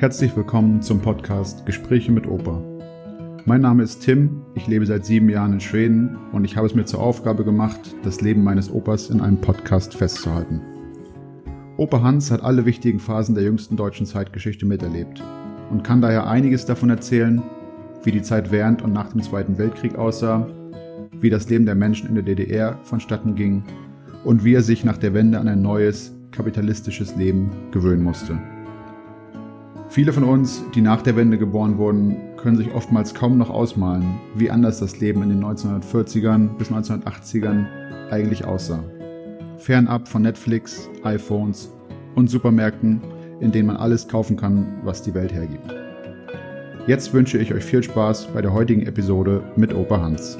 Herzlich willkommen zum Podcast Gespräche mit Opa. Mein Name ist Tim, ich lebe seit sieben Jahren in Schweden und ich habe es mir zur Aufgabe gemacht, das Leben meines Opas in einem Podcast festzuhalten. Opa Hans hat alle wichtigen Phasen der jüngsten deutschen Zeitgeschichte miterlebt und kann daher einiges davon erzählen, wie die Zeit während und nach dem Zweiten Weltkrieg aussah, wie das Leben der Menschen in der DDR vonstatten ging und wie er sich nach der Wende an ein neues, kapitalistisches Leben gewöhnen musste. Viele von uns, die nach der Wende geboren wurden, können sich oftmals kaum noch ausmalen, wie anders das Leben in den 1940ern bis 1980ern eigentlich aussah. Fernab von Netflix, iPhones und Supermärkten, in denen man alles kaufen kann, was die Welt hergibt. Jetzt wünsche ich euch viel Spaß bei der heutigen Episode mit Opa Hans.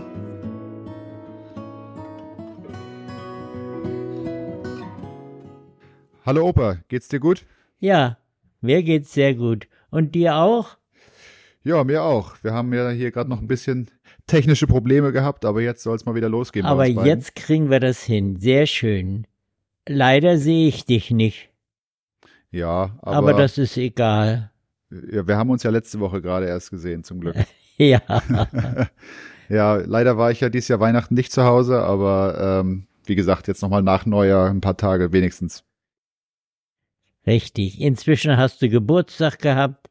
Hallo Opa, geht's dir gut? Ja, mir geht's sehr gut. Und dir auch? Ja, mir auch. Wir haben ja hier gerade noch ein bisschen technische Probleme gehabt, aber jetzt soll es mal wieder losgehen. Aber jetzt kriegen wir das hin. Sehr schön. Leider sehe ich dich nicht. Ja, aber, aber das ist egal. Ja, wir haben uns ja letzte Woche gerade erst gesehen, zum Glück. ja. ja, leider war ich ja dieses Jahr Weihnachten nicht zu Hause, aber ähm, wie gesagt, jetzt nochmal nach Neujahr ein paar Tage wenigstens. Richtig. Inzwischen hast du Geburtstag gehabt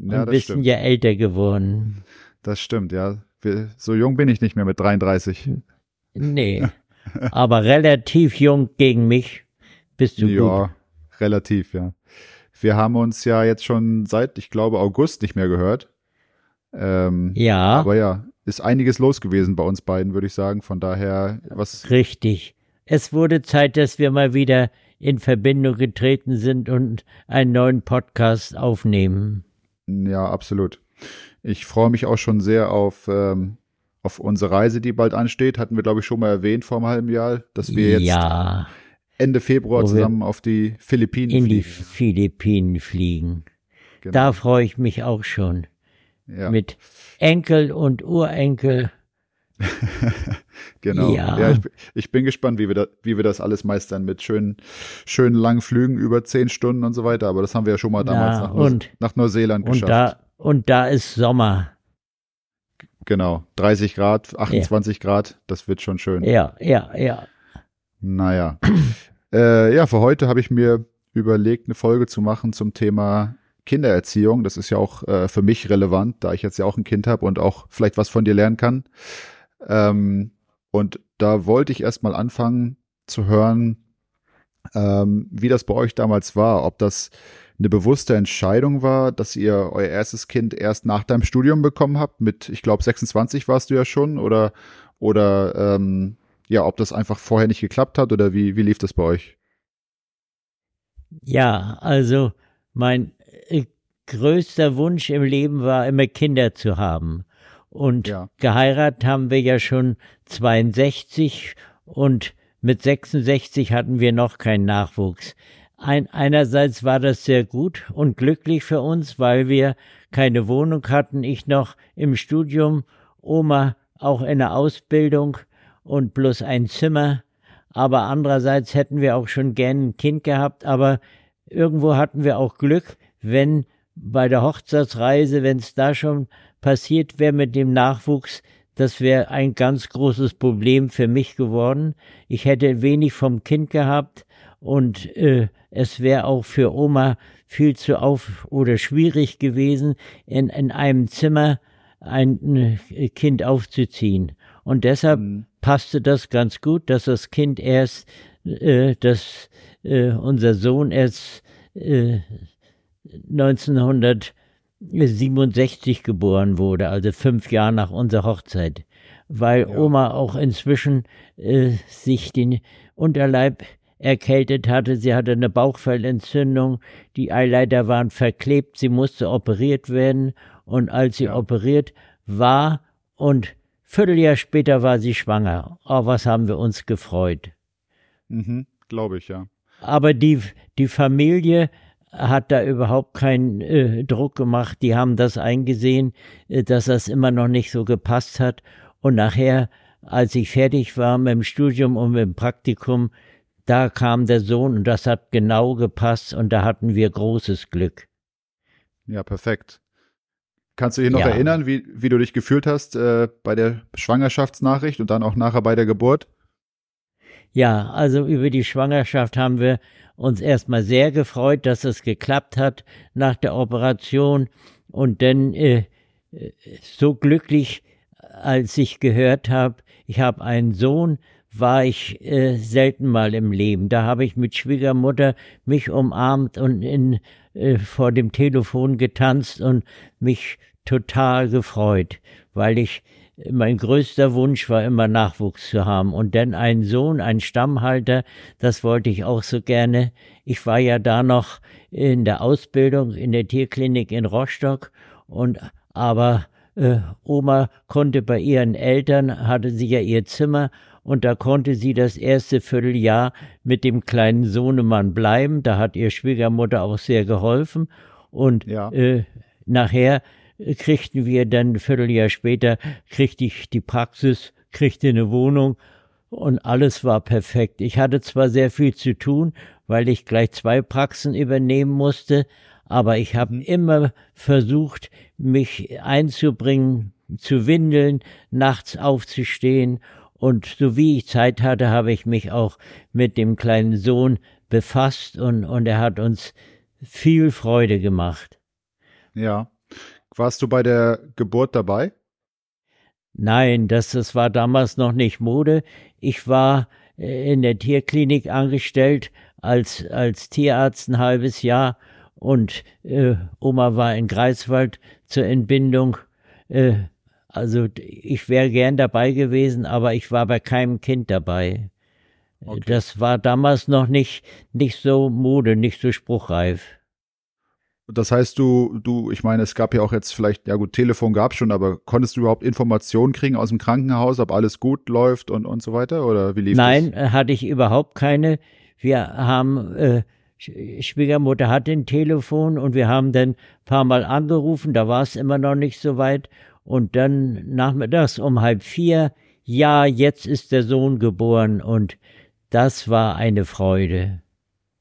ja, und bist stimmt. ja älter geworden. Das stimmt, ja. So jung bin ich nicht mehr mit 33. Nee. Aber relativ jung gegen mich bist du ja, gut. Ja, relativ, ja. Wir haben uns ja jetzt schon seit, ich glaube, August nicht mehr gehört. Ähm, ja. Aber ja, ist einiges los gewesen bei uns beiden, würde ich sagen. Von daher, was. Richtig. Es wurde Zeit, dass wir mal wieder in Verbindung getreten sind und einen neuen Podcast aufnehmen. Ja, absolut. Ich freue mich auch schon sehr auf, ähm, auf unsere Reise, die bald ansteht. Hatten wir, glaube ich, schon mal erwähnt vor einem halben Jahr, dass wir jetzt ja. Ende Februar zusammen auf die Philippinen in fliegen. die Philippinen fliegen. Genau. Da freue ich mich auch schon. Ja. Mit Enkel und Urenkel genau. Ja, ja ich, ich, bin gespannt, wie wir, da, wie wir das alles meistern mit schönen, schönen langen Flügen über zehn Stunden und so weiter. Aber das haben wir ja schon mal damals ja, nach, und, nach, Neuseeland und geschafft. Da, und da ist Sommer. Genau, 30 Grad, 28 ja. Grad, das wird schon schön. Ja, ja, ja. Naja. äh, ja, für heute habe ich mir überlegt, eine Folge zu machen zum Thema Kindererziehung. Das ist ja auch äh, für mich relevant, da ich jetzt ja auch ein Kind habe und auch vielleicht was von dir lernen kann. Ähm, und da wollte ich erstmal anfangen zu hören, ähm, wie das bei euch damals war, ob das eine bewusste Entscheidung war, dass ihr euer erstes Kind erst nach deinem Studium bekommen habt, mit, ich glaube, 26 warst du ja schon, oder, oder ähm, ja, ob das einfach vorher nicht geklappt hat oder wie, wie lief das bei euch? Ja, also mein äh, größter Wunsch im Leben war immer Kinder zu haben. Und ja. geheiratet haben wir ja schon 62 und mit 66 hatten wir noch keinen Nachwuchs. Ein, einerseits war das sehr gut und glücklich für uns, weil wir keine Wohnung hatten, ich noch im Studium, Oma auch in der Ausbildung und bloß ein Zimmer. Aber andererseits hätten wir auch schon gern ein Kind gehabt, aber irgendwo hatten wir auch Glück, wenn bei der Hochzeitsreise, wenn es da schon passiert wäre mit dem Nachwuchs, das wäre ein ganz großes Problem für mich geworden. Ich hätte wenig vom Kind gehabt und äh, es wäre auch für Oma viel zu auf oder schwierig gewesen, in, in einem Zimmer ein äh, Kind aufzuziehen. Und deshalb mhm. passte das ganz gut, dass das Kind erst, äh, dass äh, unser Sohn erst äh, 1967 geboren wurde, also fünf Jahre nach unserer Hochzeit, weil ja. Oma auch inzwischen äh, sich den Unterleib erkältet hatte. Sie hatte eine Bauchfellentzündung, die Eileiter waren verklebt, sie musste operiert werden und als sie ja. operiert war und Vierteljahr später war sie schwanger. Oh, was haben wir uns gefreut. Mhm, Glaube ich, ja. Aber die, die Familie hat da überhaupt keinen äh, Druck gemacht. Die haben das eingesehen, äh, dass das immer noch nicht so gepasst hat. Und nachher, als ich fertig war mit dem Studium und mit dem Praktikum, da kam der Sohn und das hat genau gepasst und da hatten wir großes Glück. Ja, perfekt. Kannst du dich noch ja. erinnern, wie, wie du dich gefühlt hast äh, bei der Schwangerschaftsnachricht und dann auch nachher bei der Geburt? Ja, also über die Schwangerschaft haben wir uns erstmal sehr gefreut, dass es geklappt hat nach der Operation und dann äh, so glücklich, als ich gehört habe, ich habe einen Sohn, war ich äh, selten mal im Leben. Da habe ich mit Schwiegermutter mich umarmt und in, äh, vor dem Telefon getanzt und mich total gefreut, weil ich mein größter Wunsch war immer Nachwuchs zu haben und dann einen Sohn, einen Stammhalter, das wollte ich auch so gerne. Ich war ja da noch in der Ausbildung in der Tierklinik in Rostock und aber äh, Oma konnte bei ihren Eltern, hatte sie ja ihr Zimmer und da konnte sie das erste Vierteljahr mit dem kleinen Sohnemann bleiben. Da hat ihr Schwiegermutter auch sehr geholfen und ja. äh, nachher kriegten wir dann ein Vierteljahr später, kriegte ich die Praxis, kriegte eine Wohnung und alles war perfekt. Ich hatte zwar sehr viel zu tun, weil ich gleich zwei Praxen übernehmen musste, aber ich habe mhm. immer versucht, mich einzubringen, zu windeln, nachts aufzustehen und so wie ich Zeit hatte, habe ich mich auch mit dem kleinen Sohn befasst und, und er hat uns viel Freude gemacht. Ja. Warst du bei der Geburt dabei? Nein, das, das war damals noch nicht Mode. Ich war äh, in der Tierklinik angestellt als, als Tierarzt ein halbes Jahr und äh, Oma war in Greifswald zur Entbindung. Äh, also ich wäre gern dabei gewesen, aber ich war bei keinem Kind dabei. Okay. Das war damals noch nicht, nicht so Mode, nicht so spruchreif. Das heißt, du, du, ich meine, es gab ja auch jetzt vielleicht, ja gut, Telefon gab schon, aber konntest du überhaupt Informationen kriegen aus dem Krankenhaus, ob alles gut läuft und, und so weiter? Oder wie lief Nein, das? Nein, hatte ich überhaupt keine. Wir haben, äh, Schwiegermutter hat ein Telefon und wir haben dann ein paar Mal angerufen, da war es immer noch nicht so weit. Und dann nachmittags um halb vier, ja, jetzt ist der Sohn geboren und das war eine Freude.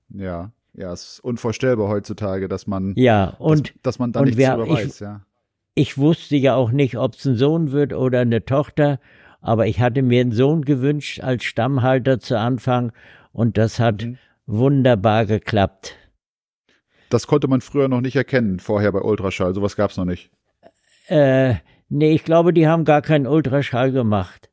Ja. Ja, es ist unvorstellbar heutzutage, dass man, ja, und, dass, dass man da nichts wer, drüber weiß, ich, ja. Ich wusste ja auch nicht, ob es ein Sohn wird oder eine Tochter, aber ich hatte mir einen Sohn gewünscht als Stammhalter zu Anfang und das hat mhm. wunderbar geklappt. Das konnte man früher noch nicht erkennen, vorher bei Ultraschall. Sowas gab es noch nicht. Äh, nee, ich glaube, die haben gar keinen Ultraschall gemacht.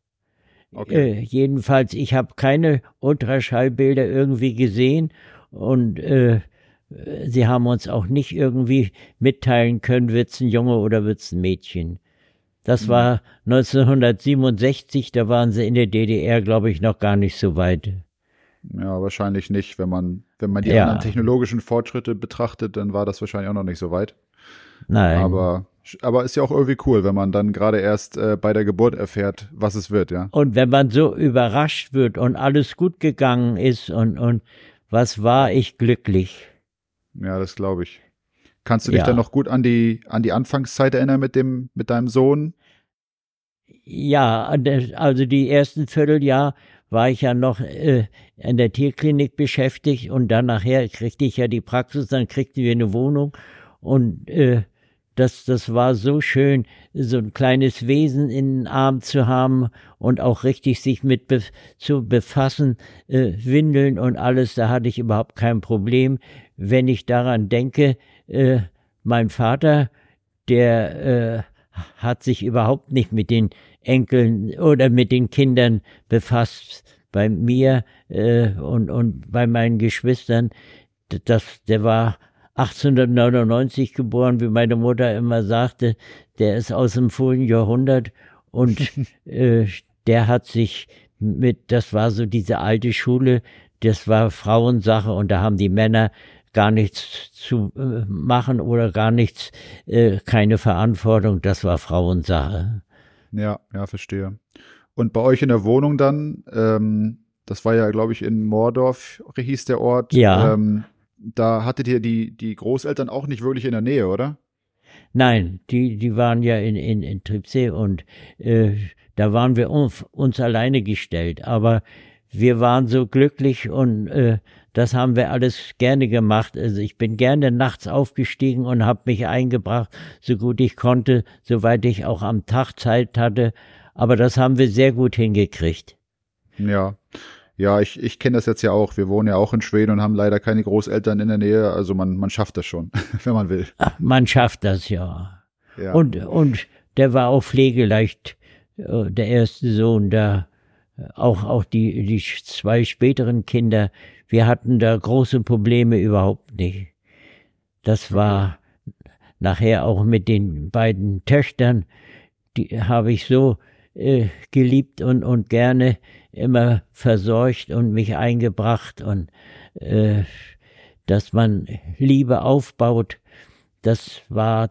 Okay. Äh, jedenfalls, ich habe keine Ultraschallbilder irgendwie gesehen und äh, sie haben uns auch nicht irgendwie mitteilen können, wird's ein Junge oder wird's ein Mädchen. Das mhm. war 1967, da waren sie in der DDR, glaube ich, noch gar nicht so weit. Ja, wahrscheinlich nicht. Wenn man, wenn man die ja. anderen technologischen Fortschritte betrachtet, dann war das wahrscheinlich auch noch nicht so weit. Nein. Aber, aber ist ja auch irgendwie cool, wenn man dann gerade erst äh, bei der Geburt erfährt, was es wird, ja. Und wenn man so überrascht wird und alles gut gegangen ist und, und was war ich glücklich. Ja, das glaube ich. Kannst du dich ja. dann noch gut an die, an die Anfangszeit erinnern mit dem, mit deinem Sohn? Ja, also die ersten Vierteljahr war ich ja noch äh, in der Tierklinik beschäftigt und dann nachher kriegte ich ja die Praxis, dann kriegten wir eine Wohnung und äh, das, das war so schön, so ein kleines Wesen in den Arm zu haben und auch richtig sich mit be zu befassen, äh, Windeln und alles, da hatte ich überhaupt kein Problem. Wenn ich daran denke, äh, mein Vater, der äh, hat sich überhaupt nicht mit den Enkeln oder mit den Kindern befasst. Bei mir äh, und, und bei meinen Geschwistern, das, der war 1899 geboren, wie meine Mutter immer sagte, der ist aus dem vorigen Jahrhundert und äh, der hat sich mit, das war so diese alte Schule, das war Frauensache und da haben die Männer gar nichts zu äh, machen oder gar nichts, äh, keine Verantwortung, das war Frauensache. Ja, ja, verstehe. Und bei euch in der Wohnung dann, ähm, das war ja, glaube ich, in Moordorf, hieß der Ort. Ja. Ähm, da hattet ihr die, die Großeltern auch nicht wirklich in der Nähe, oder? Nein, die, die waren ja in, in, in Tripsee und äh, da waren wir uns, uns alleine gestellt. Aber wir waren so glücklich und äh, das haben wir alles gerne gemacht. Also ich bin gerne nachts aufgestiegen und habe mich eingebracht, so gut ich konnte, soweit ich auch am Tag Zeit hatte. Aber das haben wir sehr gut hingekriegt. Ja. Ja, ich, ich kenne das jetzt ja auch. Wir wohnen ja auch in Schweden und haben leider keine Großeltern in der Nähe. Also man, man schafft das schon, wenn man will. Ach, man schafft das ja. ja. Und, und der war auch pflegeleicht, äh, der erste Sohn da. Auch, auch die, die zwei späteren Kinder. Wir hatten da große Probleme überhaupt nicht. Das war nachher auch mit den beiden Töchtern, die habe ich so äh, geliebt und, und gerne immer versorgt und mich eingebracht und äh, dass man Liebe aufbaut, das war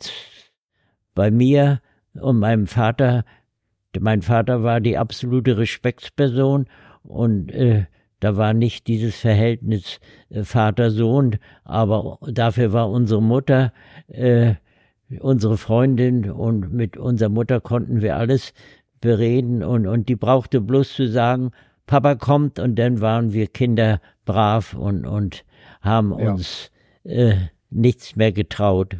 bei mir und meinem Vater. Mein Vater war die absolute Respektsperson und äh, da war nicht dieses Verhältnis äh, Vater-Sohn, aber dafür war unsere Mutter äh, unsere Freundin und mit unserer Mutter konnten wir alles bereden und, und die brauchte bloß zu sagen, Papa kommt und dann waren wir Kinder brav und, und haben ja. uns äh, nichts mehr getraut.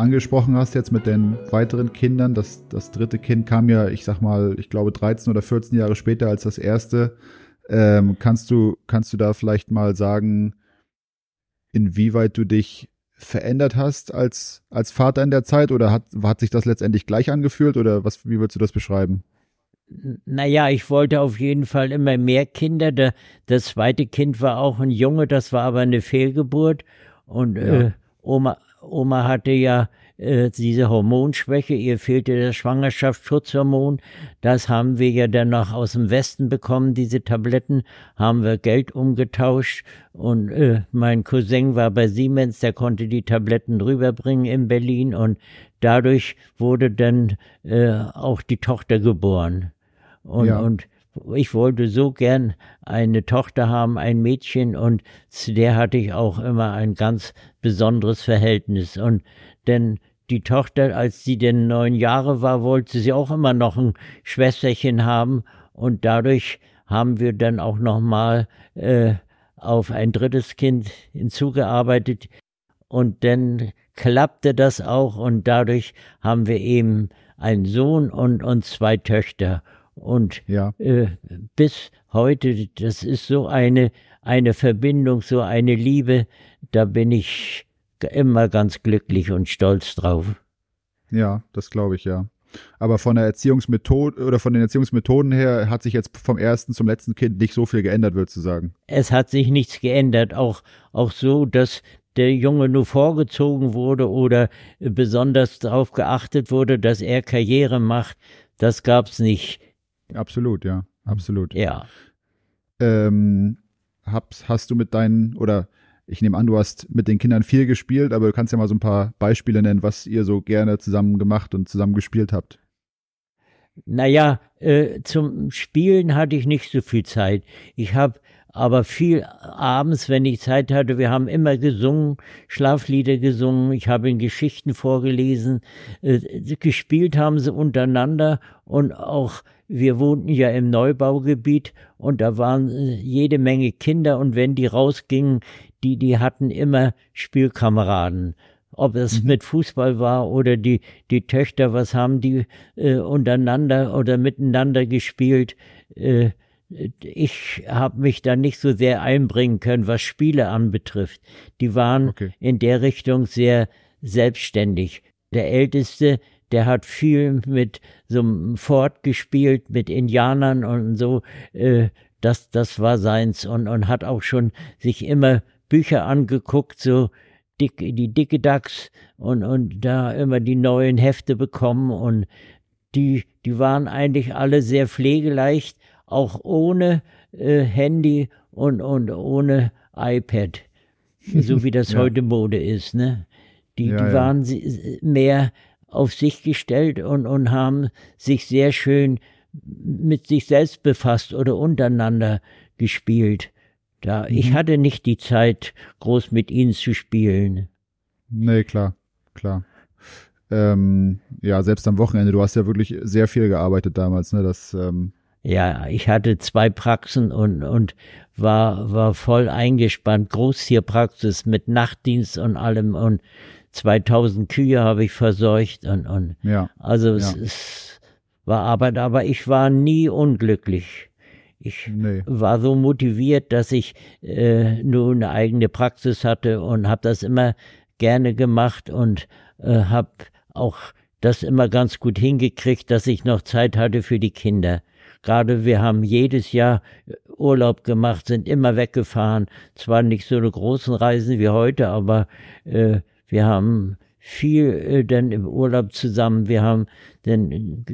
Angesprochen hast jetzt mit den weiteren Kindern, das, das dritte Kind kam ja, ich sag mal, ich glaube 13 oder 14 Jahre später als das erste. Ähm, kannst du, kannst du da vielleicht mal sagen, inwieweit du dich verändert hast als, als Vater in der Zeit oder hat, hat sich das letztendlich gleich angefühlt oder was, wie würdest du das beschreiben? Naja, ich wollte auf jeden Fall immer mehr Kinder. Der, das zweite Kind war auch ein Junge, das war aber eine Fehlgeburt. Und ja. äh, Oma, Oma hatte ja äh, diese Hormonschwäche, ihr fehlte das Schwangerschaftsschutzhormon. Das haben wir ja dann noch aus dem Westen bekommen, diese Tabletten, haben wir Geld umgetauscht und äh, mein Cousin war bei Siemens, der konnte die Tabletten rüberbringen in Berlin und dadurch wurde dann äh, auch die Tochter geboren. Und, ja. und ich wollte so gern eine Tochter haben, ein Mädchen, und zu der hatte ich auch immer ein ganz besonderes Verhältnis. Und denn die Tochter, als sie denn neun Jahre war, wollte sie auch immer noch ein Schwesterchen haben, und dadurch haben wir dann auch nochmal äh, auf ein drittes Kind hinzugearbeitet. Und dann klappte das auch, und dadurch haben wir eben einen Sohn und, und zwei Töchter. Und ja. äh, bis heute, das ist so eine, eine Verbindung, so eine Liebe, da bin ich immer ganz glücklich und stolz drauf. Ja, das glaube ich, ja. Aber von der Erziehungsmethode oder von den Erziehungsmethoden her hat sich jetzt vom ersten zum letzten Kind nicht so viel geändert, würdest du sagen? Es hat sich nichts geändert. Auch, auch so, dass der Junge nur vorgezogen wurde oder besonders darauf geachtet wurde, dass er Karriere macht. Das gab's nicht. Absolut, ja, absolut. Ja. Ähm, hast, hast du mit deinen, oder ich nehme an, du hast mit den Kindern viel gespielt, aber du kannst ja mal so ein paar Beispiele nennen, was ihr so gerne zusammen gemacht und zusammen gespielt habt. Naja, äh, zum Spielen hatte ich nicht so viel Zeit. Ich habe aber viel abends, wenn ich Zeit hatte, wir haben immer gesungen, Schlaflieder gesungen, ich habe ihnen Geschichten vorgelesen, äh, gespielt haben sie untereinander und auch wir wohnten ja im Neubaugebiet und da waren äh, jede Menge Kinder und wenn die rausgingen, die, die hatten immer Spielkameraden. Ob es mhm. mit Fußball war oder die, die Töchter, was haben die äh, untereinander oder miteinander gespielt. Äh, ich habe mich da nicht so sehr einbringen können, was Spiele anbetrifft. Die waren okay. in der Richtung sehr selbstständig. Der Älteste, der hat viel mit so einem Fort gespielt, mit Indianern und so. Äh, das, das war seins und, und hat auch schon sich immer Bücher angeguckt, so dick, die dicke Dachs und, und da immer die neuen Hefte bekommen und die, die waren eigentlich alle sehr pflegeleicht, auch ohne äh, Handy und, und ohne iPad, so wie das ja. heute Mode ist, ne? Die, ja, die waren mehr auf sich gestellt und, und haben sich sehr schön mit sich selbst befasst oder untereinander gespielt. Da, mhm. ich hatte nicht die Zeit, groß mit ihnen zu spielen. Nee, klar, klar. Ähm, ja, selbst am Wochenende, du hast ja wirklich sehr viel gearbeitet damals, ne? Das, ähm ja, ich hatte zwei Praxen und, und war, war voll eingespannt. Großtierpraxis mit Nachtdienst und allem und 2000 Kühe habe ich verseucht und, und ja, also es, ja. es war Arbeit, aber ich war nie unglücklich. Ich nee. war so motiviert, dass ich äh, nur eine eigene Praxis hatte und habe das immer gerne gemacht und äh, habe auch das immer ganz gut hingekriegt, dass ich noch Zeit hatte für die Kinder. Gerade wir haben jedes Jahr Urlaub gemacht, sind immer weggefahren. Zwar nicht so eine großen Reisen wie heute, aber äh, wir haben viel äh, dann im Urlaub zusammen. Wir haben dann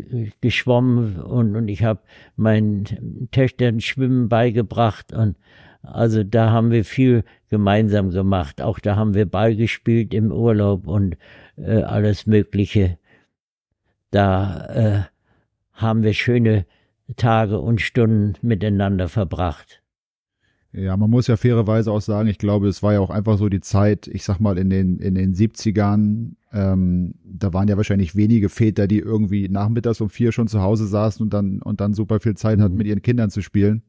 geschwommen und, und ich habe meinen Töchtern Schwimmen beigebracht und also da haben wir viel gemeinsam gemacht. Auch da haben wir Ball gespielt im Urlaub und äh, alles Mögliche. Da äh, haben wir schöne Tage und Stunden miteinander verbracht. Ja, man muss ja fairerweise auch sagen, ich glaube, es war ja auch einfach so die Zeit, ich sag mal, in den, in den 70ern, ähm, da waren ja wahrscheinlich wenige Väter, die irgendwie nachmittags um vier schon zu Hause saßen und dann, und dann super viel Zeit hatten, mhm. mit ihren Kindern zu spielen.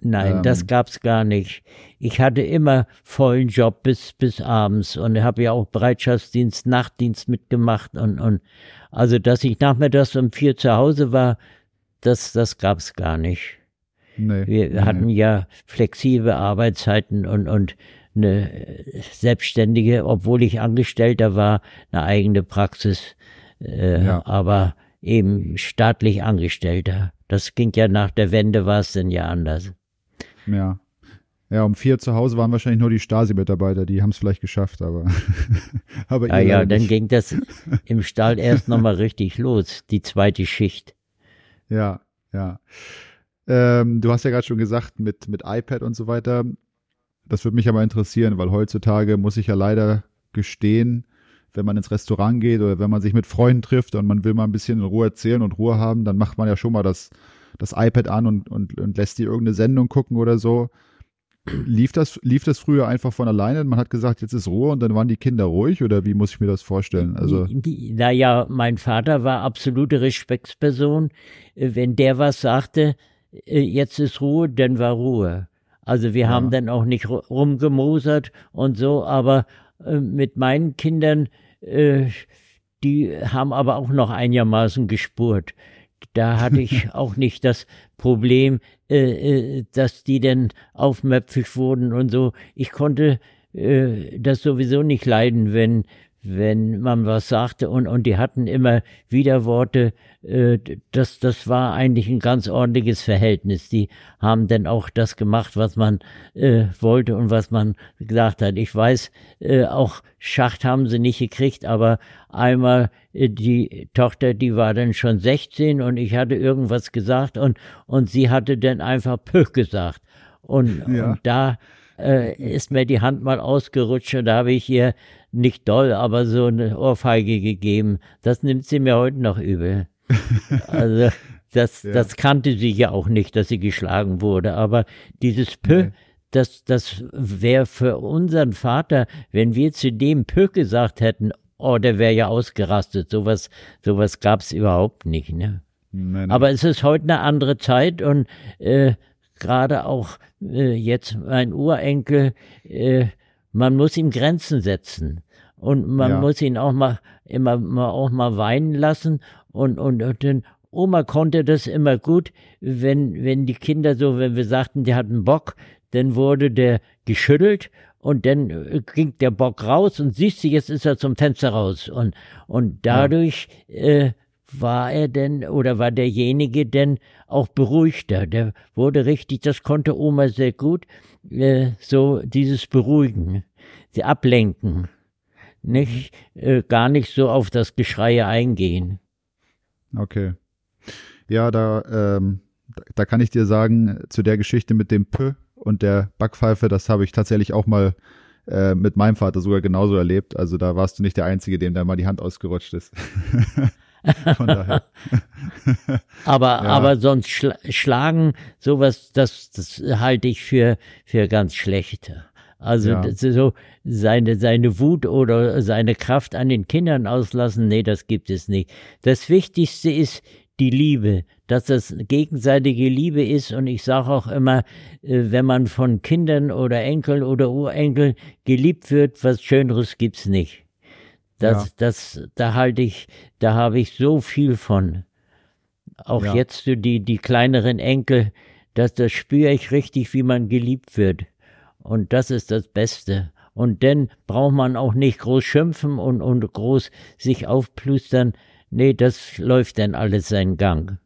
Nein, ähm, das gab's gar nicht. Ich hatte immer vollen Job bis, bis abends und habe ja auch Bereitschaftsdienst, Nachtdienst mitgemacht und, und, also, dass ich nachmittags um vier zu Hause war, das, das gab's gar nicht. Nee, wir nee. hatten ja flexible Arbeitszeiten und, und eine selbstständige, obwohl ich Angestellter war, eine eigene Praxis, äh, ja. aber eben staatlich Angestellter. Das ging ja nach der Wende, war es denn ja anders. Ja. Ja, um vier zu Hause waren wahrscheinlich nur die Stasi-Mitarbeiter, die haben es vielleicht geschafft, aber. aber ja, ja, dann ging das im Stall erst nochmal richtig los, die zweite Schicht. Ja, ja. Ähm, du hast ja gerade schon gesagt, mit, mit iPad und so weiter. Das würde mich aber interessieren, weil heutzutage muss ich ja leider gestehen, wenn man ins Restaurant geht oder wenn man sich mit Freunden trifft und man will mal ein bisschen in Ruhe erzählen und Ruhe haben, dann macht man ja schon mal das, das iPad an und, und, und lässt die irgendeine Sendung gucken oder so. Lief das, lief das früher einfach von alleine? Man hat gesagt, jetzt ist Ruhe und dann waren die Kinder ruhig oder wie muss ich mir das vorstellen? Also naja, mein Vater war absolute Respektsperson. Wenn der was sagte, äh, jetzt ist Ruhe, dann war Ruhe. Also wir ja. haben dann auch nicht rumgemosert und so, aber äh, mit meinen Kindern, äh, die haben aber auch noch einigermaßen gespurt. Da hatte ich auch nicht das Problem, äh, äh, dass die dann aufmöpfig wurden und so. Ich konnte äh, das sowieso nicht leiden, wenn wenn man was sagte und, und die hatten immer Widerworte, äh, das, das war eigentlich ein ganz ordentliches Verhältnis. Die haben dann auch das gemacht, was man äh, wollte und was man gesagt hat. Ich weiß, äh, auch Schacht haben sie nicht gekriegt, aber einmal äh, die Tochter, die war dann schon 16 und ich hatte irgendwas gesagt und, und sie hatte dann einfach Pöch gesagt. Und, ja. und da äh, ist mir die Hand mal ausgerutscht und da habe ich ihr nicht doll, aber so eine Ohrfeige gegeben. Das nimmt sie mir heute noch übel. Also das, ja. das kannte sie ja auch nicht, dass sie geschlagen wurde. Aber dieses Pö, nee. das, das wäre für unseren Vater, wenn wir zu dem Pö gesagt hätten, oh, der wäre ja ausgerastet. Sowas, sowas gab's überhaupt nicht. Ne? Nee, nee. Aber es ist heute eine andere Zeit und äh, gerade auch äh, jetzt mein Urenkel, äh, man muss ihm Grenzen setzen und man ja. muss ihn auch mal immer mal auch mal weinen lassen und und, und dann Oma konnte das immer gut, wenn wenn die Kinder so, wenn wir sagten, die hatten Bock, dann wurde der geschüttelt und dann äh, ging der Bock raus und siehst du, jetzt ist er zum Fenster raus und und dadurch ja. äh, war er denn oder war derjenige denn auch beruhigter. Der wurde richtig, das konnte Oma sehr gut, äh, so dieses Beruhigen, sie ablenken, nicht, äh, gar nicht so auf das Geschrei eingehen. Okay. Ja, da, ähm, da kann ich dir sagen, zu der Geschichte mit dem P und der Backpfeife, das habe ich tatsächlich auch mal äh, mit meinem Vater sogar genauso erlebt. Also da warst du nicht der Einzige, dem da mal die Hand ausgerutscht ist. Von daher. aber, ja. aber sonst schla schlagen, sowas, das, das halte ich für, für ganz schlecht. Also ja. so seine, seine Wut oder seine Kraft an den Kindern auslassen, nee, das gibt es nicht. Das Wichtigste ist die Liebe, dass das gegenseitige Liebe ist. Und ich sage auch immer, äh, wenn man von Kindern oder Enkeln oder Urenkeln geliebt wird, was Schöneres gibt's nicht. Das, ja. das, da halte ich, da habe ich so viel von. Auch ja. jetzt die, die kleineren Enkel, das, das spüre ich richtig, wie man geliebt wird. Und das ist das Beste. Und dann braucht man auch nicht groß schimpfen und, und groß sich aufplustern. Nee, das läuft dann alles seinen Gang.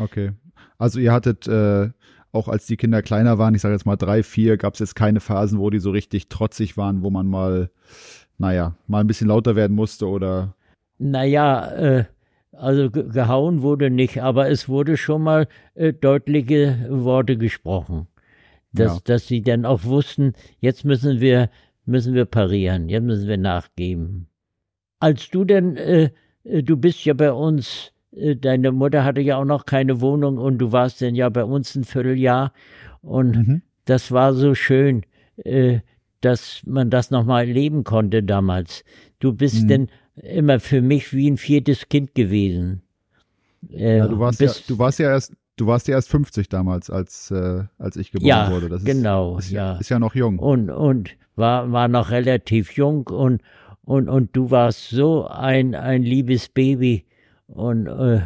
Okay. Also ihr hattet äh, auch als die Kinder kleiner waren, ich sage jetzt mal drei, vier, gab es jetzt keine Phasen, wo die so richtig trotzig waren, wo man mal, naja, mal ein bisschen lauter werden musste oder. Naja, äh, also gehauen wurde nicht, aber es wurde schon mal äh, deutliche Worte gesprochen dass, ja. dass sie dann auch wussten, jetzt müssen wir, müssen wir parieren, jetzt müssen wir nachgeben. Als du denn, äh, äh, du bist ja bei uns, äh, deine Mutter hatte ja auch noch keine Wohnung und du warst dann ja bei uns ein Vierteljahr und mhm. das war so schön, äh, dass man das nochmal erleben konnte damals. Du bist mhm. denn immer für mich wie ein viertes Kind gewesen. Äh, ja, du warst ja, du warst ja erst Du warst ja erst 50 damals, als, äh, als ich geboren ja, wurde. Das genau, ist, ja. Ist ja noch jung. Und, und war, war noch relativ jung und, und, und du warst so ein, ein liebes Baby und äh,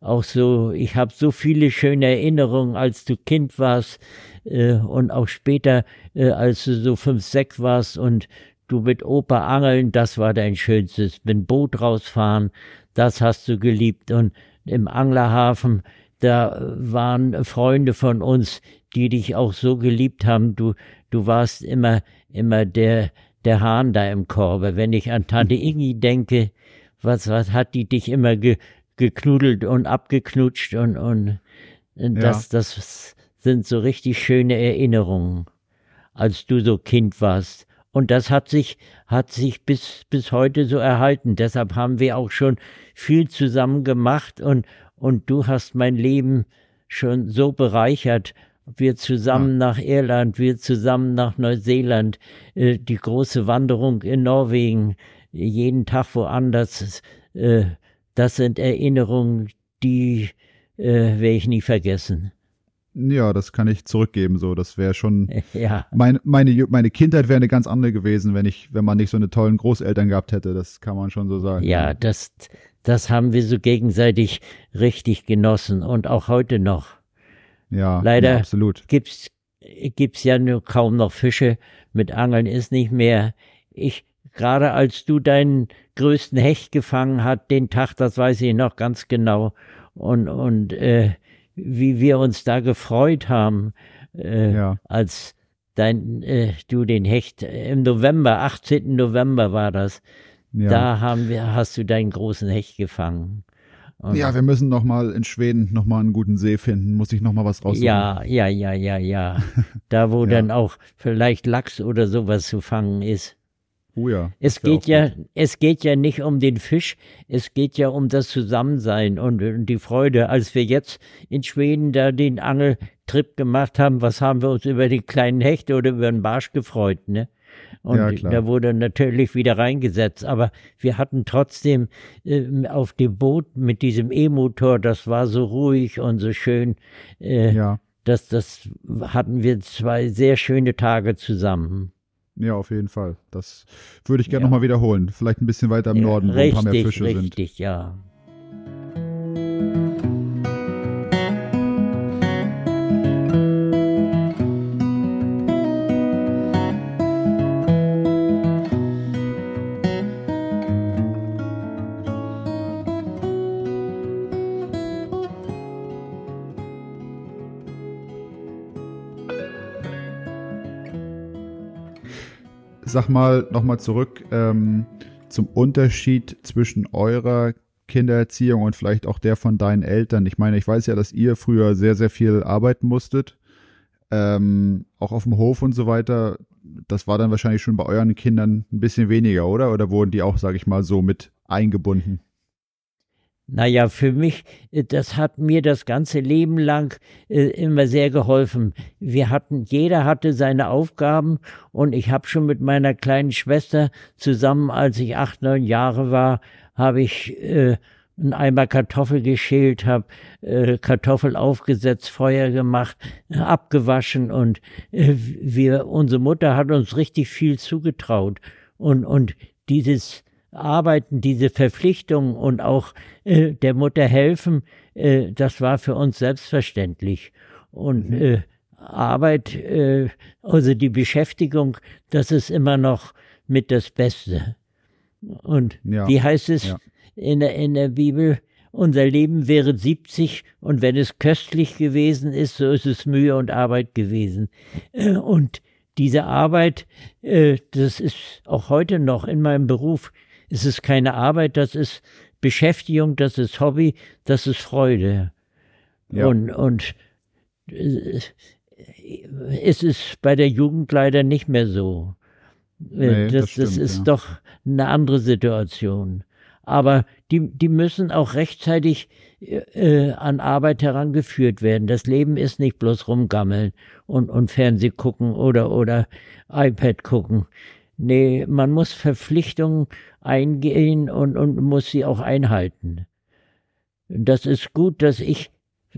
auch so, ich habe so viele schöne Erinnerungen, als du Kind warst äh, und auch später, äh, als du so fünf, sechs warst und du mit Opa angeln, das war dein schönstes. Mit Boot rausfahren, das hast du geliebt und im Anglerhafen, da waren Freunde von uns, die dich auch so geliebt haben. Du, du warst immer, immer der, der Hahn da im Korbe. Wenn ich an Tante Ingi denke, was, was hat die dich immer ge, geknudelt und abgeknutscht und, und das, ja. das sind so richtig schöne Erinnerungen, als du so Kind warst. Und das hat sich, hat sich bis, bis heute so erhalten. Deshalb haben wir auch schon viel zusammen gemacht und, und du hast mein Leben schon so bereichert. Wir zusammen ja. nach Irland, wir zusammen nach Neuseeland, äh, die große Wanderung in Norwegen, jeden Tag woanders. Äh, das sind Erinnerungen, die äh, werde ich nie vergessen. Ja, das kann ich zurückgeben. So, das wäre schon. Ja. Meine, meine, meine Kindheit wäre eine ganz andere gewesen, wenn ich, wenn man nicht so eine tollen Großeltern gehabt hätte. Das kann man schon so sagen. Ja, das, das haben wir so gegenseitig richtig genossen und auch heute noch. Ja, leider ja, absolut. gibt's gibt's ja nur kaum noch Fische. Mit Angeln ist nicht mehr. Ich gerade als du deinen größten Hecht gefangen hat, den Tag, das weiß ich noch ganz genau. Und und äh, wie wir uns da gefreut haben, äh, ja. als dein äh, du den Hecht im November, 18. November war das ja. Da haben wir, hast du deinen großen Hecht gefangen. Und ja, wir müssen noch mal in Schweden noch mal einen guten See finden. Muss ich noch mal was raussuchen? Ja, ja, ja, ja, ja. Da, wo ja. dann auch vielleicht Lachs oder sowas zu fangen ist. Oh ja. Es geht ja, gut. es geht ja nicht um den Fisch, es geht ja um das Zusammensein und, und die Freude. Als wir jetzt in Schweden da den Angeltrip gemacht haben, was haben wir uns über den kleinen Hecht oder über den Barsch gefreut, ne? Und ja, da wurde natürlich wieder reingesetzt. Aber wir hatten trotzdem äh, auf dem Boot mit diesem E-Motor, das war so ruhig und so schön. Äh, ja. Das, das hatten wir zwei sehr schöne Tage zusammen. Ja, auf jeden Fall. Das würde ich gerne ja. nochmal wiederholen. Vielleicht ein bisschen weiter im Norden, wo richtig, ein paar mehr Fische richtig, sind. Richtig, ja. Sag mal nochmal zurück ähm, zum Unterschied zwischen eurer Kindererziehung und vielleicht auch der von deinen Eltern. Ich meine, ich weiß ja, dass ihr früher sehr, sehr viel arbeiten musstet. ähm, auch auf dem Hof und so weiter, das war dann wahrscheinlich schon bei euren Kindern ein bisschen weniger, oder? Oder wurden die auch, sage ich mal, so mit eingebunden? Naja, für mich, äh, das hat mir das ganze Leben lang äh, immer sehr geholfen. Wir hatten, jeder hatte seine Aufgaben und ich habe schon mit meiner kleinen Schwester zusammen, als ich acht, neun Jahre war, habe ich äh, einen Eimer Kartoffel geschält, habe äh, Kartoffel aufgesetzt, Feuer gemacht, abgewaschen und äh, wir, unsere Mutter hat uns richtig viel zugetraut und und dieses Arbeiten, diese Verpflichtung und auch äh, der Mutter helfen, äh, das war für uns selbstverständlich. Und mhm. äh, Arbeit, äh, also die Beschäftigung, das ist immer noch mit das Beste. Und ja. wie heißt es ja. in, der, in der Bibel? Unser Leben wäre 70 und wenn es köstlich gewesen ist, so ist es Mühe und Arbeit gewesen. Und diese Arbeit, äh, das ist auch heute noch in meinem Beruf, es ist keine Arbeit, das ist Beschäftigung, das ist Hobby, das ist Freude. Ja. Und, und äh, es ist bei der Jugend leider nicht mehr so. Äh, nee, das, das, stimmt, das, ist ja. doch eine andere Situation. Aber die, die müssen auch rechtzeitig äh, an Arbeit herangeführt werden. Das Leben ist nicht bloß rumgammeln und, und Fernseh gucken oder, oder iPad gucken. Nee, man muss Verpflichtungen eingehen und, und muss sie auch einhalten. Das ist gut, dass ich,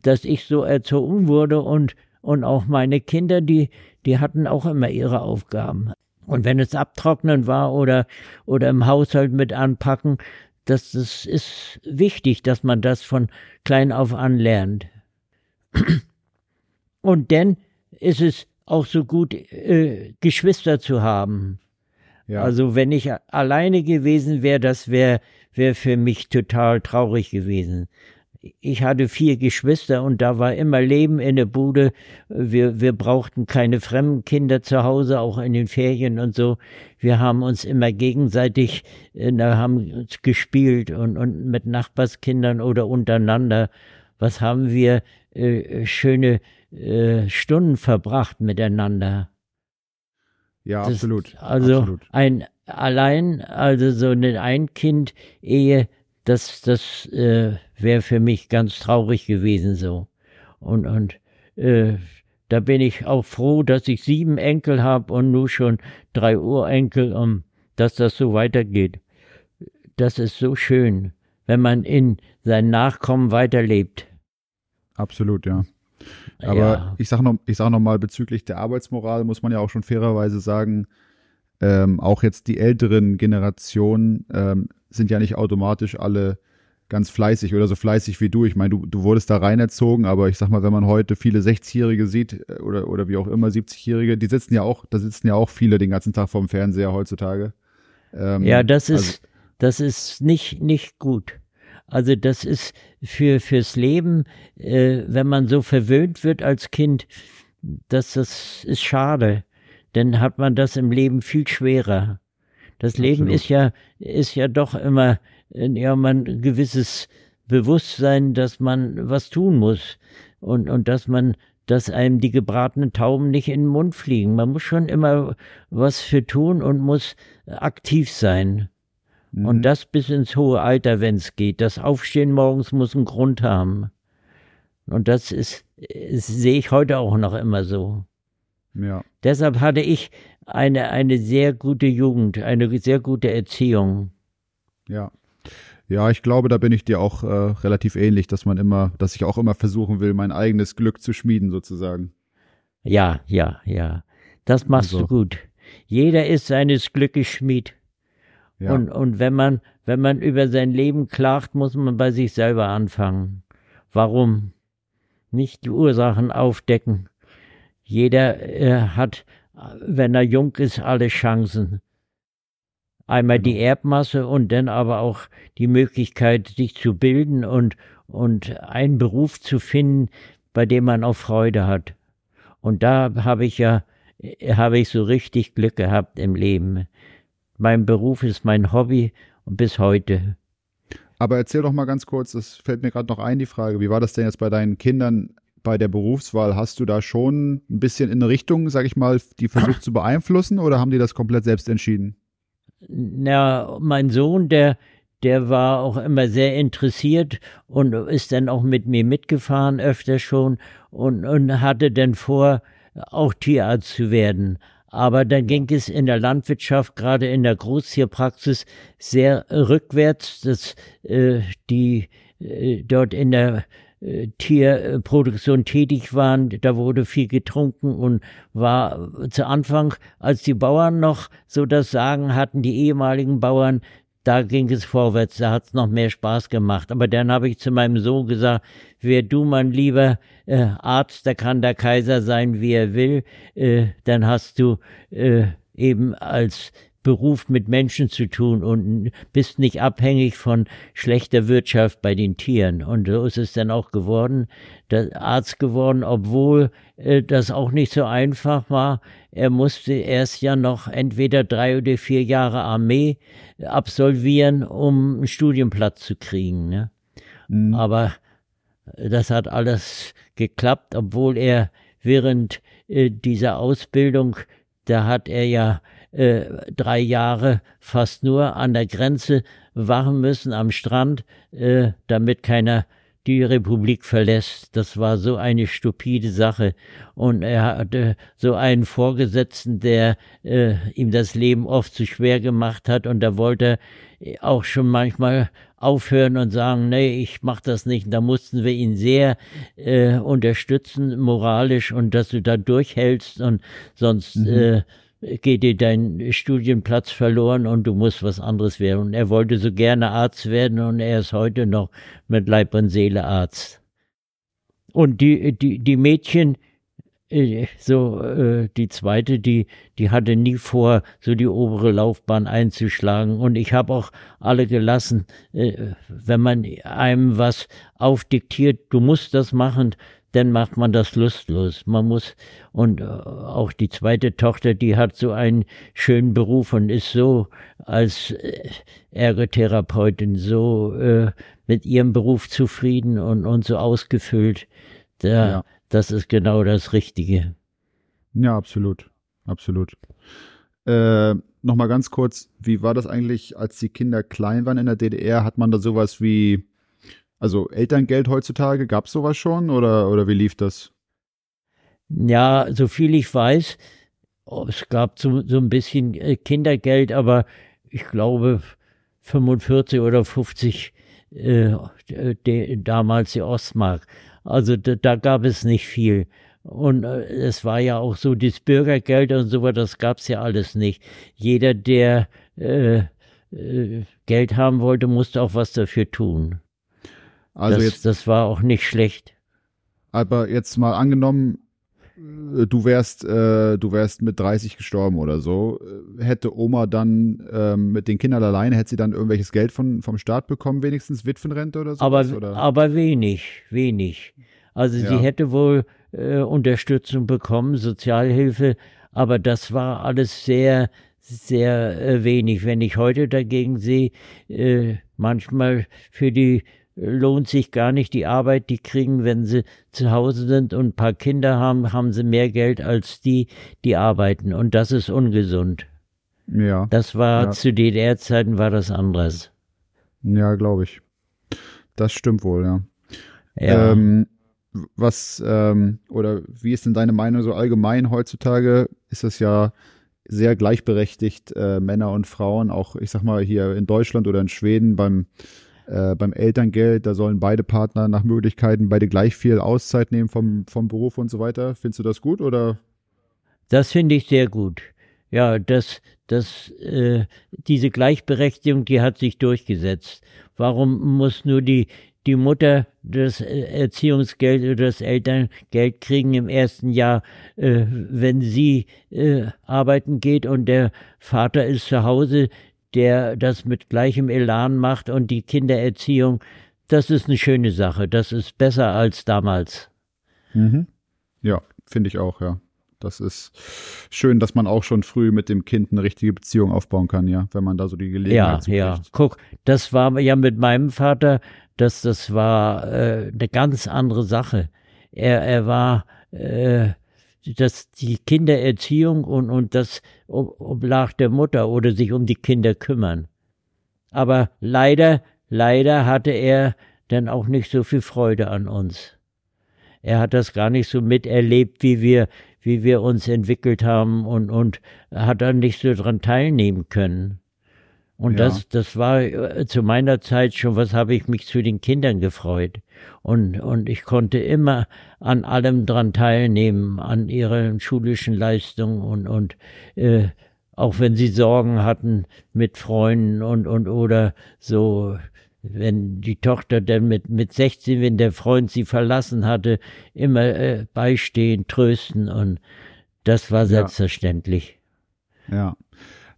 dass ich so erzogen wurde und, und auch meine Kinder, die, die hatten auch immer ihre Aufgaben. Und wenn es abtrocknen war oder, oder im Haushalt mit anpacken, das, das ist wichtig, dass man das von klein auf an lernt. Und dann ist es auch so gut, äh, Geschwister zu haben. Ja. Also wenn ich alleine gewesen wäre, das wäre wär für mich total traurig gewesen. Ich hatte vier Geschwister und da war immer Leben in der Bude. Wir, wir brauchten keine fremden Kinder zu Hause, auch in den Ferien und so. Wir haben uns immer gegenseitig, äh, da haben uns gespielt und, und mit Nachbarskindern oder untereinander. Was haben wir äh, schöne äh, Stunden verbracht miteinander. Ja, das, absolut. Also absolut. ein allein, also so eine Ein-Kind-Ehe, das, das äh, wäre für mich ganz traurig gewesen so. Und, und äh, da bin ich auch froh, dass ich sieben Enkel habe und nur schon drei Urenkel, um, dass das so weitergeht. Das ist so schön, wenn man in seinen Nachkommen weiterlebt. Absolut, ja. Aber ja. ich sage noch, sag noch mal bezüglich der Arbeitsmoral muss man ja auch schon fairerweise sagen, ähm, auch jetzt die älteren Generationen ähm, sind ja nicht automatisch alle ganz fleißig oder so fleißig wie du. Ich meine, du, du wurdest da reinerzogen, aber ich sag mal, wenn man heute viele 60-Jährige sieht äh, oder, oder wie auch immer 70-Jährige, die sitzen ja auch, da sitzen ja auch viele den ganzen Tag vorm Fernseher heutzutage. Ähm, ja, das ist, also, das ist nicht, nicht gut. Also das ist für fürs Leben, äh, wenn man so verwöhnt wird als Kind, das, das ist schade. Dann hat man das im Leben viel schwerer. Das Absolut. Leben ist ja, ist ja doch immer, äh, ja, man ein gewisses Bewusstsein, dass man was tun muss und, und dass man, dass einem die gebratenen Tauben nicht in den Mund fliegen. Man muss schon immer was für tun und muss aktiv sein. Mhm. Und das bis ins hohe Alter, wenn es geht. Das Aufstehen morgens muss einen Grund haben. Und das ist, ist sehe ich heute auch noch immer so. Ja. Deshalb hatte ich eine, eine sehr gute Jugend, eine sehr gute Erziehung. Ja. Ja, ich glaube, da bin ich dir auch äh, relativ ähnlich, dass man immer, dass ich auch immer versuchen will, mein eigenes Glück zu schmieden, sozusagen. Ja, ja, ja. Das machst also. du gut. Jeder ist seines Glückes Schmied. Ja. Und, und wenn man, wenn man über sein Leben klagt, muss man bei sich selber anfangen. Warum? Nicht die Ursachen aufdecken. Jeder äh, hat, wenn er jung ist, alle Chancen. Einmal die genau. Erbmasse und dann aber auch die Möglichkeit, sich zu bilden und, und einen Beruf zu finden, bei dem man auch Freude hat. Und da habe ich ja, habe ich so richtig Glück gehabt im Leben. Mein Beruf ist mein Hobby und bis heute. Aber erzähl doch mal ganz kurz, es fällt mir gerade noch ein, die Frage, wie war das denn jetzt bei deinen Kindern bei der Berufswahl, hast du da schon ein bisschen in eine Richtung, sag ich mal, die versucht zu beeinflussen oder haben die das komplett selbst entschieden? Na, mein Sohn, der, der war auch immer sehr interessiert und ist dann auch mit mir mitgefahren öfter schon und, und hatte dann vor, auch Tierarzt zu werden. Aber dann ging es in der Landwirtschaft, gerade in der Großtierpraxis, sehr rückwärts, dass äh, die äh, dort in der äh, Tierproduktion tätig waren. Da wurde viel getrunken und war zu Anfang, als die Bauern noch so das Sagen hatten, die ehemaligen Bauern, da ging es vorwärts, da hat es noch mehr Spaß gemacht. Aber dann habe ich zu meinem Sohn gesagt, wer du, mein lieber äh, Arzt, da kann der Kaiser sein, wie er will, äh, dann hast du äh, eben als Beruf mit Menschen zu tun und bist nicht abhängig von schlechter Wirtschaft bei den Tieren. Und so ist es dann auch geworden, der Arzt geworden, obwohl äh, das auch nicht so einfach war. Er musste erst ja noch entweder drei oder vier Jahre Armee absolvieren, um einen Studienplatz zu kriegen. Ne? Mhm. Aber das hat alles geklappt, obwohl er während äh, dieser Ausbildung, da hat er ja äh, drei Jahre fast nur an der Grenze wachen müssen am Strand, äh, damit keiner die Republik verlässt. Das war so eine stupide Sache. Und er hatte so einen Vorgesetzten, der äh, ihm das Leben oft zu schwer gemacht hat. Und da wollte er auch schon manchmal aufhören und sagen, nee, ich mach das nicht. Da mussten wir ihn sehr äh, unterstützen, moralisch, und dass du da durchhältst und sonst mhm. äh, geht dir dein Studienplatz verloren und du musst was anderes werden. Und er wollte so gerne Arzt werden und er ist heute noch mit Leib und Seele Arzt. Und die, die, die Mädchen, äh, so äh, die zweite, die, die hatte nie vor, so die obere Laufbahn einzuschlagen. Und ich habe auch alle gelassen, äh, wenn man einem was aufdiktiert, du musst das machen, dann macht man das lustlos. Man muss, und äh, auch die zweite Tochter, die hat so einen schönen Beruf und ist so als äh, Ergotherapeutin so äh, mit ihrem Beruf zufrieden und, und so ausgefüllt. Da, ja. Das ist genau das Richtige. Ja, absolut. Absolut. Äh, Nochmal ganz kurz, wie war das eigentlich, als die Kinder klein waren in der DDR? Hat man da sowas wie also Elterngeld heutzutage, gab es sowas schon oder, oder wie lief das? Ja, so viel ich weiß, oh, es gab so, so ein bisschen äh, Kindergeld, aber ich glaube 45 oder 50 äh, damals die Ostmark. Also da, da, gab es nicht viel. Und äh, es war ja auch so, das Bürgergeld und so weiter, das gab es ja alles nicht. Jeder, der äh, äh, Geld haben wollte, musste auch was dafür tun. Also das, jetzt, das war auch nicht schlecht. Aber jetzt mal angenommen, äh, du wärst, äh, du wärst mit 30 gestorben oder so, äh, hätte Oma dann ähm, mit den Kindern alleine, hätte sie dann irgendwelches Geld von, vom Staat bekommen, wenigstens Witwenrente oder so? Aber, oder? aber wenig, wenig. Also ja. sie hätte wohl äh, Unterstützung bekommen, Sozialhilfe, aber das war alles sehr, sehr äh, wenig. Wenn ich heute dagegen sehe, äh, manchmal für die lohnt sich gar nicht die Arbeit, die kriegen, wenn sie zu Hause sind und ein paar Kinder haben, haben sie mehr Geld als die, die arbeiten. Und das ist ungesund. Ja. Das war ja. zu DDR-Zeiten war das anders. Ja, glaube ich. Das stimmt wohl, ja. Ja. Ähm, was ähm, oder wie ist denn deine Meinung so allgemein heutzutage? Ist das ja sehr gleichberechtigt, äh, Männer und Frauen, auch ich sag mal hier in Deutschland oder in Schweden beim äh, beim Elterngeld, da sollen beide Partner nach Möglichkeiten beide gleich viel Auszeit nehmen vom, vom Beruf und so weiter. Findest du das gut oder? Das finde ich sehr gut. Ja, das, das, äh, diese Gleichberechtigung, die hat sich durchgesetzt. Warum muss nur die, die Mutter das Erziehungsgeld oder das Elterngeld kriegen im ersten Jahr, äh, wenn sie äh, arbeiten geht und der Vater ist zu Hause, der das mit gleichem Elan macht und die Kindererziehung, das ist eine schöne Sache. Das ist besser als damals. Mhm. Ja, finde ich auch, ja. Das ist schön, dass man auch schon früh mit dem Kind eine richtige Beziehung aufbauen kann, ja, wenn man da so die Gelegenheit Ja, ja. Guck, das war ja mit meinem Vater, das, das war äh, eine ganz andere Sache. er, er war äh, dass die Kindererziehung und, und das oblag der Mutter oder sich um die Kinder kümmern. Aber leider, leider hatte er dann auch nicht so viel Freude an uns. Er hat das gar nicht so miterlebt, wie wir, wie wir uns entwickelt haben und, und hat dann nicht so dran teilnehmen können. Und ja. das, das war äh, zu meiner Zeit schon, was habe ich mich zu den Kindern gefreut. Und, und ich konnte immer an allem dran teilnehmen, an ihren schulischen Leistungen und, und äh, auch wenn sie Sorgen hatten mit Freunden und, und oder so, wenn die Tochter dann mit, mit 16, wenn der Freund sie verlassen hatte, immer äh, beistehen, trösten und das war selbstverständlich. Ja. ja.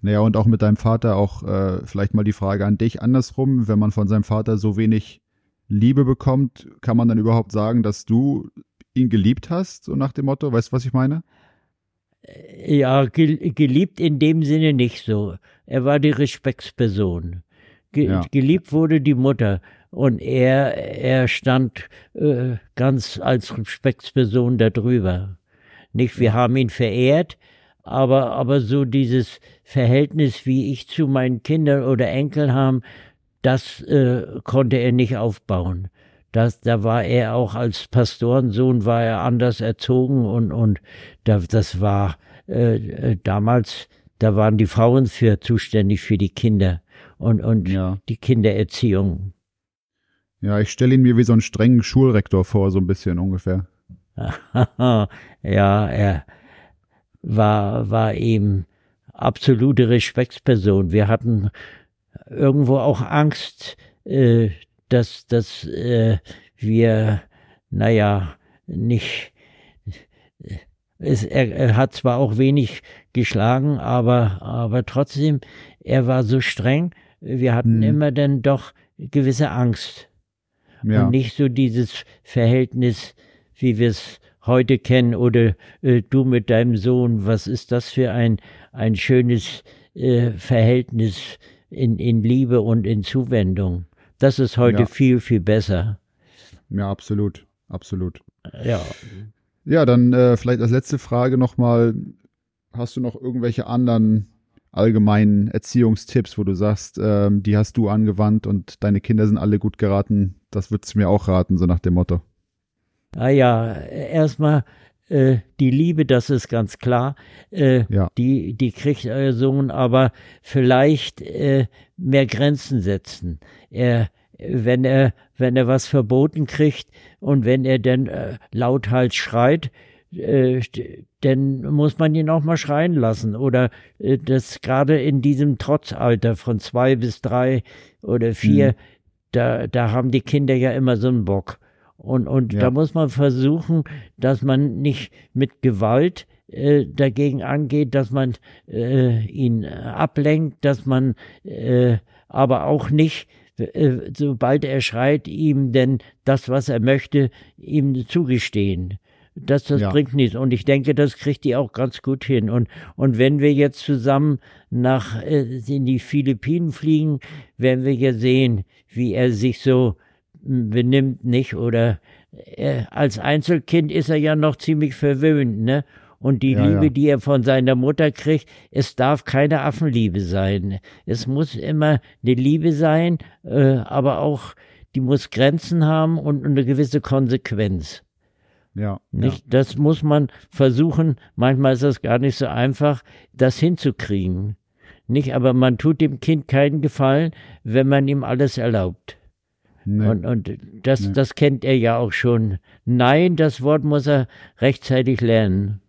Naja, und auch mit deinem Vater auch äh, vielleicht mal die Frage an dich andersrum, wenn man von seinem Vater so wenig Liebe bekommt, kann man dann überhaupt sagen, dass du ihn geliebt hast, so nach dem Motto? Weißt du, was ich meine? Äh, ja, geliebt in dem Sinne nicht so. Er war die Respektsperson. Ge ja. Geliebt wurde die Mutter und er, er stand äh, ganz als Respektsperson darüber. Nicht, wir haben ihn verehrt, aber, aber so dieses Verhältnis, wie ich zu meinen Kindern oder Enkeln haben, das äh, konnte er nicht aufbauen. Das, da war er auch als Pastorensohn war er anders erzogen und, und da, das war äh, äh damals, da waren die Frauen für zuständig für die Kinder und, und ja. die Kindererziehung. Ja, ich stelle ihn mir wie so einen strengen Schulrektor vor, so ein bisschen ungefähr. ja, er, war, war eben absolute Respektsperson. Wir hatten irgendwo auch Angst, äh, dass, dass äh, wir, naja, nicht, es, er, er hat zwar auch wenig geschlagen, aber, aber trotzdem, er war so streng. Wir hatten hm. immer dann doch gewisse Angst. Ja. Und nicht so dieses Verhältnis, wie wir es heute kennen oder äh, du mit deinem Sohn, was ist das für ein, ein schönes äh, Verhältnis in, in Liebe und in Zuwendung. Das ist heute ja. viel, viel besser. Ja, absolut, absolut. Ja. Ja, dann äh, vielleicht als letzte Frage nochmal, hast du noch irgendwelche anderen allgemeinen Erziehungstipps, wo du sagst, ähm, die hast du angewandt und deine Kinder sind alle gut geraten? Das würdest du mir auch raten, so nach dem Motto. Ah ja, erstmal äh, die Liebe, das ist ganz klar. Äh, ja. die, die kriegt euer Sohn, aber vielleicht äh, mehr Grenzen setzen. Er, wenn er, wenn er was verboten kriegt und wenn er dann äh, lauthals schreit, äh, dann muss man ihn auch mal schreien lassen. Oder äh, das gerade in diesem Trotzalter von zwei bis drei oder vier, mhm. da, da haben die Kinder ja immer so einen Bock. Und, und ja. da muss man versuchen, dass man nicht mit Gewalt äh, dagegen angeht, dass man äh, ihn ablenkt, dass man äh, aber auch nicht, äh, sobald er schreit, ihm denn das, was er möchte, ihm zugestehen. Das, das ja. bringt nichts. Und ich denke, das kriegt die auch ganz gut hin. Und, und wenn wir jetzt zusammen nach äh, in die Philippinen fliegen, werden wir ja sehen, wie er sich so benimmt nicht oder äh, als Einzelkind ist er ja noch ziemlich verwöhnt, ne? Und die ja, Liebe, ja. die er von seiner Mutter kriegt, es darf keine Affenliebe sein. Es muss immer eine Liebe sein, äh, aber auch, die muss Grenzen haben und eine gewisse Konsequenz. Ja, nicht? Ja. Das muss man versuchen. Manchmal ist das gar nicht so einfach, das hinzukriegen. Nicht, aber man tut dem Kind keinen Gefallen, wenn man ihm alles erlaubt. Nee. Und, und das, nee. das kennt er ja auch schon. Nein, das Wort muss er rechtzeitig lernen.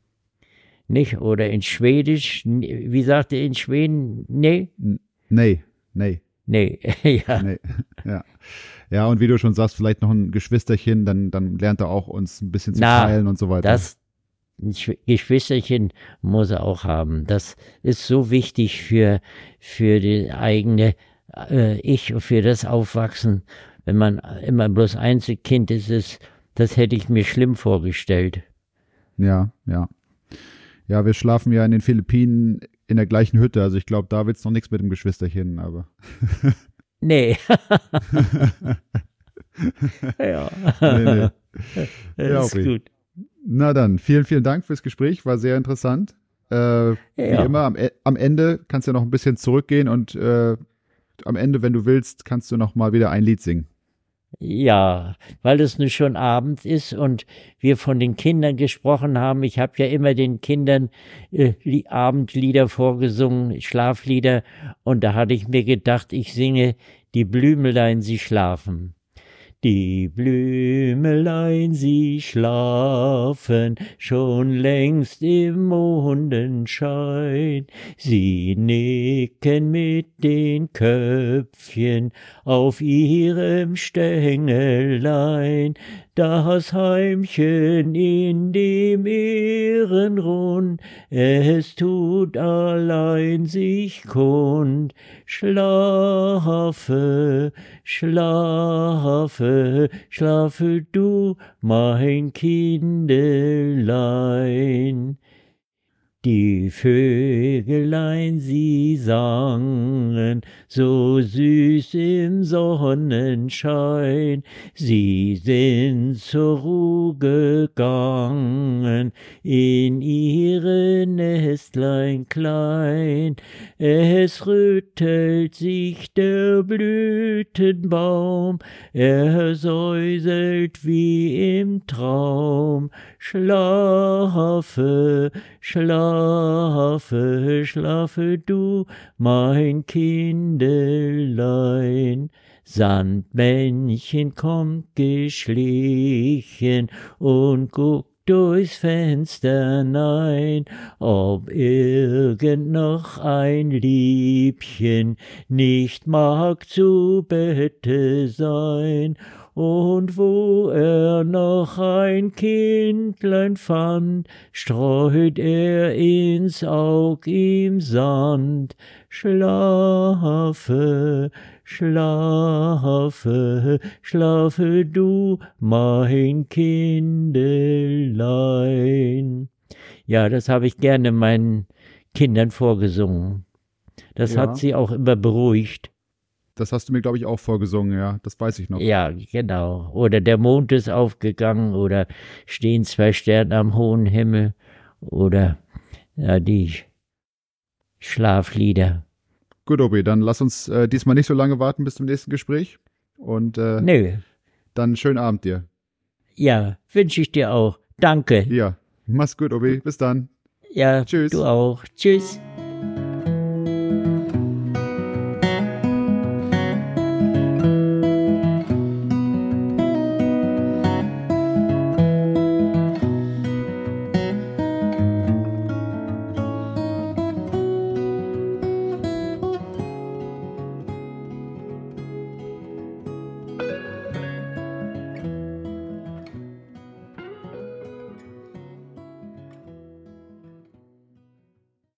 Nicht? Oder in Schwedisch, wie sagt er in Schweden? Nee? Nee, nee. Nee, ja. Nee. ja. Ja, und wie du schon sagst, vielleicht noch ein Geschwisterchen, dann, dann lernt er auch uns ein bisschen zu Na, teilen und so weiter. Das Geschwisterchen muss er auch haben. Das ist so wichtig für, für die eigene äh, Ich und für das Aufwachsen wenn man immer bloß Einzelkind ist, ist, das hätte ich mir schlimm vorgestellt. Ja, ja. Ja, wir schlafen ja in den Philippinen in der gleichen Hütte. Also ich glaube, da wird es noch nichts mit dem Geschwisterchen, aber. nee. ja. nee, nee. ja, ist gut. Na dann, vielen, vielen Dank fürs Gespräch, war sehr interessant. Äh, ja. Wie immer, am, e, am, Ende kannst du noch ein bisschen zurückgehen und äh, am Ende, wenn du willst, kannst du noch mal wieder ein Lied singen. Ja, weil es nun schon Abend ist und wir von den Kindern gesprochen haben. Ich habe ja immer den Kindern äh, Abendlieder vorgesungen, Schlaflieder. Und da hatte ich mir gedacht, ich singe Die Blümelein, sie schlafen. Die Blümelein, sie schlafen schon längst im Mondenschein. Sie nicken mit den Köpfchen auf ihrem Stängelein. Das Heimchen in dem Ehrenrund, es tut allein sich kund. Schlafe, schlafe, schlafe du, mein Kindelein. Die Vögelein, sie sangen so süß im Sonnenschein, sie sind zur Ruhe gegangen in ihre Nestlein klein. Es rüttelt sich der Blütenbaum, er säuselt wie im Traum. Schlafe, schlafe, schlafe du, mein Kindelein. Sandmännchen kommt geschlichen und guckt durchs Fenster nein, ob irgend noch ein Liebchen nicht mag zu Bette sein und wo er noch ein Kindlein fand, streut er ins Aug ihm Sand. Schlafe, schlafe, schlafe du, mein Kindelein. Ja, das habe ich gerne meinen Kindern vorgesungen. Das ja. hat sie auch immer beruhigt. Das hast du mir, glaube ich, auch vorgesungen, ja. Das weiß ich noch. Ja, genau. Oder der Mond ist aufgegangen oder stehen zwei Sterne am hohen Himmel oder ja, die Schlaflieder. Gut, Obi, dann lass uns äh, diesmal nicht so lange warten bis zum nächsten Gespräch. Und äh, Nö. dann schönen Abend dir. Ja, wünsche ich dir auch. Danke. Ja, mach's gut, Obi. Bis dann. Ja, Tschüss. du auch. Tschüss.